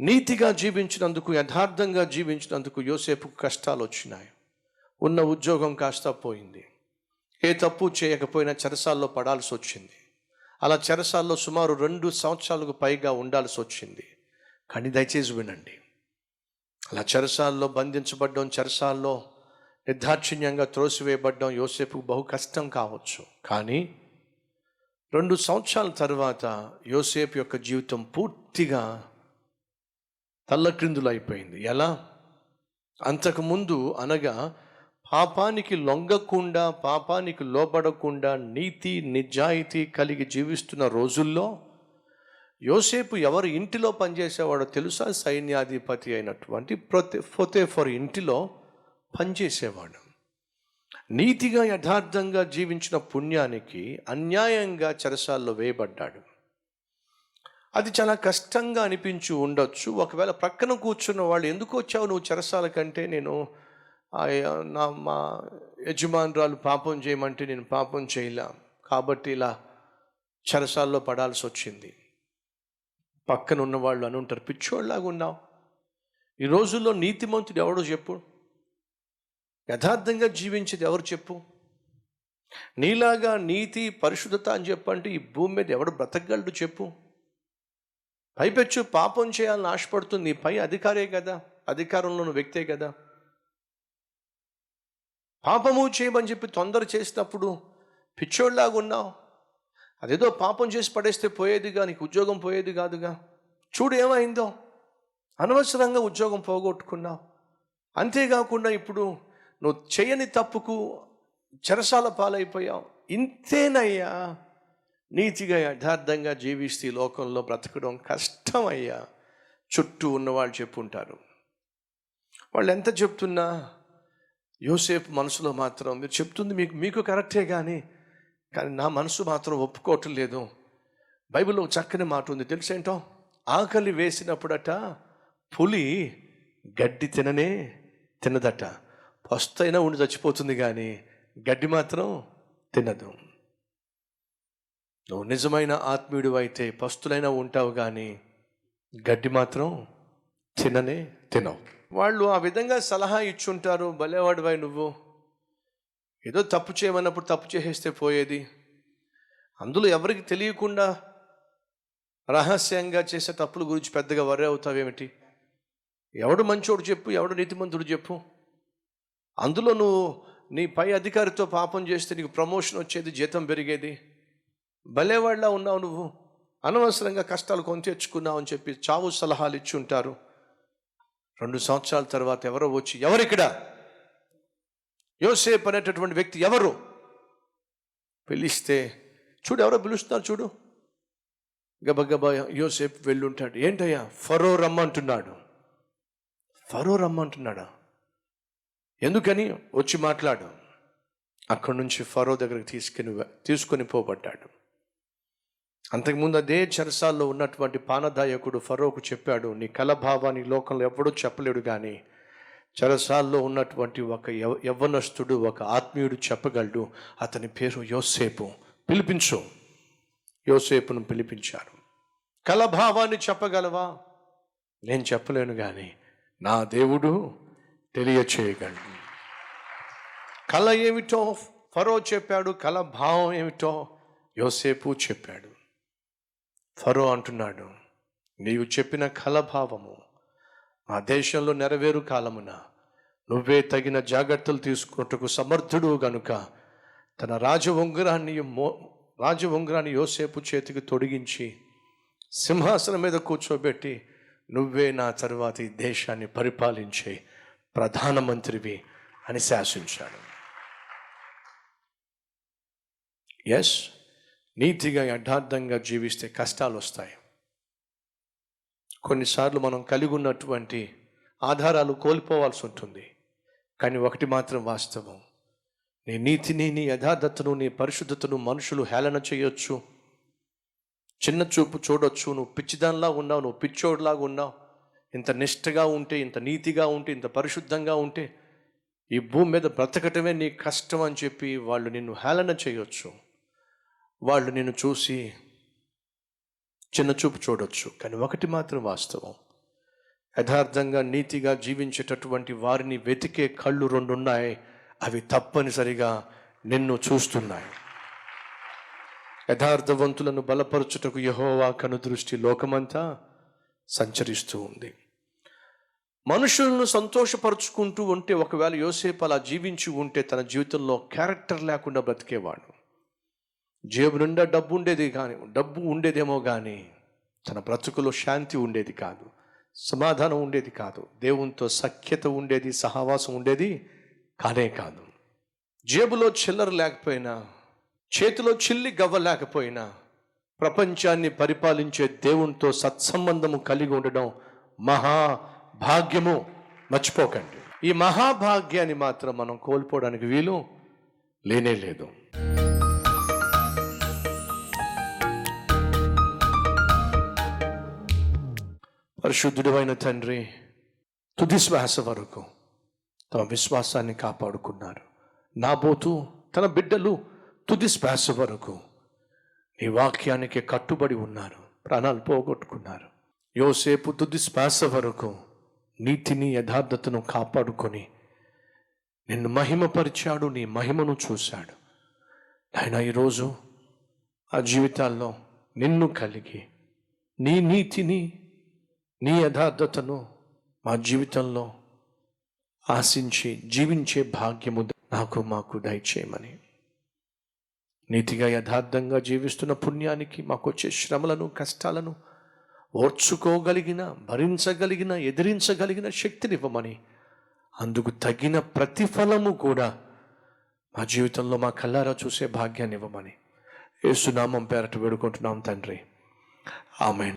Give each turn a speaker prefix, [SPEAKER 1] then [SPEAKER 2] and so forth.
[SPEAKER 1] నీతిగా జీవించినందుకు యథార్థంగా జీవించినందుకు యోసేపు కష్టాలు వచ్చినాయి. ఉన్న ఉద్యోగం కాస్త పోయింది. ఏ తప్పు చేయకపోయినా చెరసాల్లో పడాల్సి వచ్చింది. అలా చెరసాల్లో సుమారు రెండు సంవత్సరాలకు పైగా ఉండాల్సి వచ్చింది. కానీ దయచేసి వినండి. అలా చెరసాల్లో బంధించబడ్డం చెరసాల్లో నిర్దాక్షిణ్యంగా త్రోసివేయబడ్డం యోసేపు బహు కష్టం కావచ్చు. కానీ రెండు సంవత్సరాల తర్వాత యోసేపు యొక్క జీవితం పూర్తిగా తల్లక్రిందులైపోయింది. ఎలా? అంతకుముందు అనగా పాపానికి లొంగకుండా పాపానికి లోబడకుండా నీతి నిజాయితీ కలిగి జీవిస్తున్న రోజుల్లో యోసేపు ఎవరు ఇంటిలో పనిచేసేవాడో తెలుసా? సైన్యాధిపతి అయినటువంటి ప్రొతే ఫోతే ఫర్ ఇంటిలో పనిచేసేవాడు. నీతిగా యథార్థంగా జీవించిన పుణ్యానికి అన్యాయంగా చెరసాల్లో వేయబడ్డాడు. అది చాలా కష్టంగా అనిపించి ఉండొచ్చు. ఒకవేళ ప్రక్కన కూర్చున్న వాళ్ళు ఎందుకు వచ్చావు నువ్వు చెరసాల కంటే? నేను నా మా యజమానురాలు పాపం చేయమంటే నేను పాపం చేయలా. కాబట్టి ఇలా చెరసాల్లో పడాల్సి వచ్చింది పక్కన ఉన్న వాళ్ళు అని ఉంటారు. పిచ్చోళ్ళలాగా ఉన్నావు. ఈ రోజుల్లో నీతిమంతుడు ఎవడో చెప్పు. యథార్థంగా జీవించేది ఎవరు చెప్పు? నీలాగా నీతి పరిశుద్ధత అని చెప్పంటే ఈ భూమి మీద ఎవడు బ్రతకగలడు చెప్పు. పైపెచ్చు పాపం చేయాలని ఆశపడుతుంది పై అధికారే కదా అధికారంలో ఉన్న వ్యక్తే కదా పాపము చేయమని చెప్పి తొందర చేసినప్పుడు పిచ్చోళ్ళలాగా ఉన్నావు. అదేదో పాపం చేసి పడేస్తే పోయేదిగా నీకు ఉద్యోగం పోయేది కాదుగా. చూడు ఏమైందో. అనవసరంగా ఉద్యోగం పోగొట్టుకున్నావు. అంతేకాకుండా ఇప్పుడు నువ్వు చేయని తప్పుకు చెరసాల పాలైపోయావు. ఇంతేనయ్యా. నీతిగా యథార్థంగా జీవిస్తే ఈ లోకంలో బ్రతకడం కష్టమయ్యా చుట్టూ ఉన్నవాళ్ళు చెప్పుంటారు. వాళ్ళు ఎంత చెప్తున్నా యోసేపు మనసులో మాత్రం మీరు చెప్తుంది మీకు మీకు కరెక్టే కానీ కానీ నా మనసు మాత్రం ఒప్పుకోవటం లేదు. బైబిల్లో చక్కని మాట ఉంది. తెలుసేంటో ఆకలి వేసినప్పుడట పులి గడ్డి తిననే తినదట. పస్తైనా ఉండి చచ్చిపోతుంది కానీ గడ్డి మాత్రం తినదు. నువ్వు నిజమైన ఆత్మీయుడు అయితే పస్తులైనా ఉంటావు కానీ గడ్డి మాత్రం తిననే తినవు. వాళ్ళు ఆ విధంగా సలహా ఇచ్చుంటారు భలేవాడివై నువ్వు. ఏదో తప్పు చేయమన్నప్పుడు తప్పు చేసేస్తే పోయేది. అందులో ఎవరికి తెలియకుండా రహస్యంగా చేసే తప్పుల గురించి పెద్దగా వరే అవుతావేమిటి? ఎవడు మంచోడు చెప్పు ఎవడు నీతిమంతుడు చెప్పు. అందులో నువ్వు నీ పై అధికారితో పాపం చేస్తే నీకు ప్రమోషన్ వచ్చేది జీతం పెరిగేది. భలేవాళ్ళ ఉన్నావు నువ్వు? అనవసరంగా కష్టాలు కొని తెచ్చుకున్నావు అని చెప్పి చావు సలహాలు ఇచ్చి ఉంటారు రెండు సంవత్సరాల తర్వాత ఎవరో వచ్చి ఎవరిక్కడ? యోసేపు అనేటటువంటి వ్యక్తి ఎవరు? పిలిస్తే చూడు ఎవరో పిలుస్తున్నారు చూడు. గబగబా యోసేపు వెళ్ళుంటాడు. ఏంటయ్యా ఫరో రమ్మంటున్నాడు. ఫరో రమ్మంటున్నాడా? ఎందుకని? వచ్చి మాట్లాడు. అక్కడి నుంచి ఫరో దగ్గరికి తీసుకుని తీసుకొని పోబడ్డాడు. అంతకుముందు అదే చెరసాల్లో ఉన్నటువంటి పానదాయకుడు ఫరోకు చెప్పాడు నీ కలభావాన్ని లోకంలో ఎప్పుడూ చెప్పలేడు కానీ చెరసాల్లో ఉన్నటువంటి ఒక యవ యవ్వనస్తుడు ఒక ఆత్మీయుడు చెప్పగలడు. అతని పేరు యోసేపు. పిలిపించు. యోసేపును పిలిపించారు. కలభావాన్ని చెప్పగలవా? నేను చెప్పలేను కానీ నా దేవుడు తెలియచేయగలడు. కళ ఏమిటో? ఫరో చెప్పాడు. కళ భావం ఏమిటో? యోసేపు చెప్పాడు. ఫరో అంటున్నాడు నీవు చెప్పిన కలభావము మా దేశంలో నెరవేరు కాలమున నువ్వే తగిన జాగ్రత్తలు తీసుకున్నట్టుకు సమర్థుడు గనుక తన రాజవంగురాన్ని మో రాజవంగురాన్ని యోసేపు చేతికి తొడిగించి సింహాసనం మీద కూర్చోబెట్టి నువ్వే నా తరువాత ఈ దేశాన్ని పరిపాలించే ప్రధానమంత్రివి అని శాసించాడు. ఎస్ నీతిగా యథార్థంగా జీవిస్తే కష్టాలు వస్తాయి కొన్నిసార్లు మనం కలిగి ఉన్నటువంటి ఆధారాలు కోల్పోవాల్సి ఉంటుంది కానీ ఒకటి మాత్రం వాస్తవం. నీ నీతిని నీ యథార్థతను నీ పరిశుద్ధతను మనుషులు హేళన చేయొచ్చు. చిన్న చూపు చూడొచ్చు. నువ్వు పిచ్చిదానిలా ఉన్నావు నువ్వు పిచ్చోడిలాగా ఉన్నావు. ఇంత నిష్టగా ఉంటే ఇంత నీతిగా ఉంటే ఇంత పరిశుద్ధంగా ఉంటే ఈ భూమి మీద బ్రతకటమే నీ కష్టం అని చెప్పి వాళ్ళు నిన్ను హేళన చేయొచ్చు. వాళ్ళు నిన్ను చూసి చిన్న చూపు చూడొచ్చు. కానీ ఒకటి మాత్రం వాస్తవం. యథార్థంగా నీతిగా జీవించేటటువంటి వారిని వెతికే కళ్ళు రెండు ఉన్నాయి అవి తప్పనిసరిగా నిన్ను చూస్తున్నాయి. యథార్థవంతులను బలపరచుటకు యహోవా కనుదృష్టి లోకమంతా సంచరిస్తూ ఉంది. మనుషులను సంతోషపరుచుకుంటూ ఉంటే ఒకవేళ యోసేపు అలా జీవించి ఉంటే తన జీవితంలో క్యారెక్టర్ లేకుండా బ్రతికేవాడు. జేబు నిండా డబ్బు ఉండేది కానీ డబ్బు ఉండేదేమో కానీ తన బ్రతుకులో శాంతి ఉండేది కాదు సమాధానం ఉండేది కాదు. దేవునితో సఖ్యత ఉండేది సహవాసం ఉండేది కానే కాదు. జేబులో చిల్లర లేకపోయినా చేతిలో చిల్లి గవ్వ లేకపోయినా ప్రపంచాన్ని పరిపాలించే దేవునితో సత్సంబంధము కలిగి ఉండడం మహా భాగ్యము. మర్చిపోకండి. ఈ మహాభాగ్యాన్ని మాత్రం మనం కోల్పోవడానికి వీలు లేనే లేదు. పరిశుద్ధుడైన తండ్రి తుది శ్వాస వరకు తమ విశ్వాసాన్ని కాపాడుకున్నారు. నాబోతు తన బిడ్డలు తుది శ్వాస వరకు నీ వాక్యానికి కట్టుబడి ఉన్నారు ప్రాణాలు పోగొట్టుకున్నారు. యోసేపు తుది శ్వాస వరకు నీతిని యథార్థతను కాపాడుకొని నిన్ను మహిమపరిచాడు నీ మహిమను చూశాడు. ఆయన ఈరోజు ఆ జీవితాల్లో నిన్ను కలిగి నీ నీతిని నీ యథార్థతను మా జీవితంలో ఆశించి జీవించే భాగ్యము నాకు మాకు దయచేయమని. నీతిగా యథార్థంగా జీవిస్తున్న పుణ్యానికి మాకు వచ్చే శ్రమలను కష్టాలను ఓర్చుకోగలిగిన భరించగలిగిన ఎదిరించగలిగిన శక్తినివ్వమని అందుకు తగిన ప్రతిఫలము కూడా మా జీవితంలో మా కల్లారా చూసే భాగ్యాన్ని ఇవ్వమని. ఏసునామం పేరట వేడుకుంటున్నాం తండ్రి. ఆమె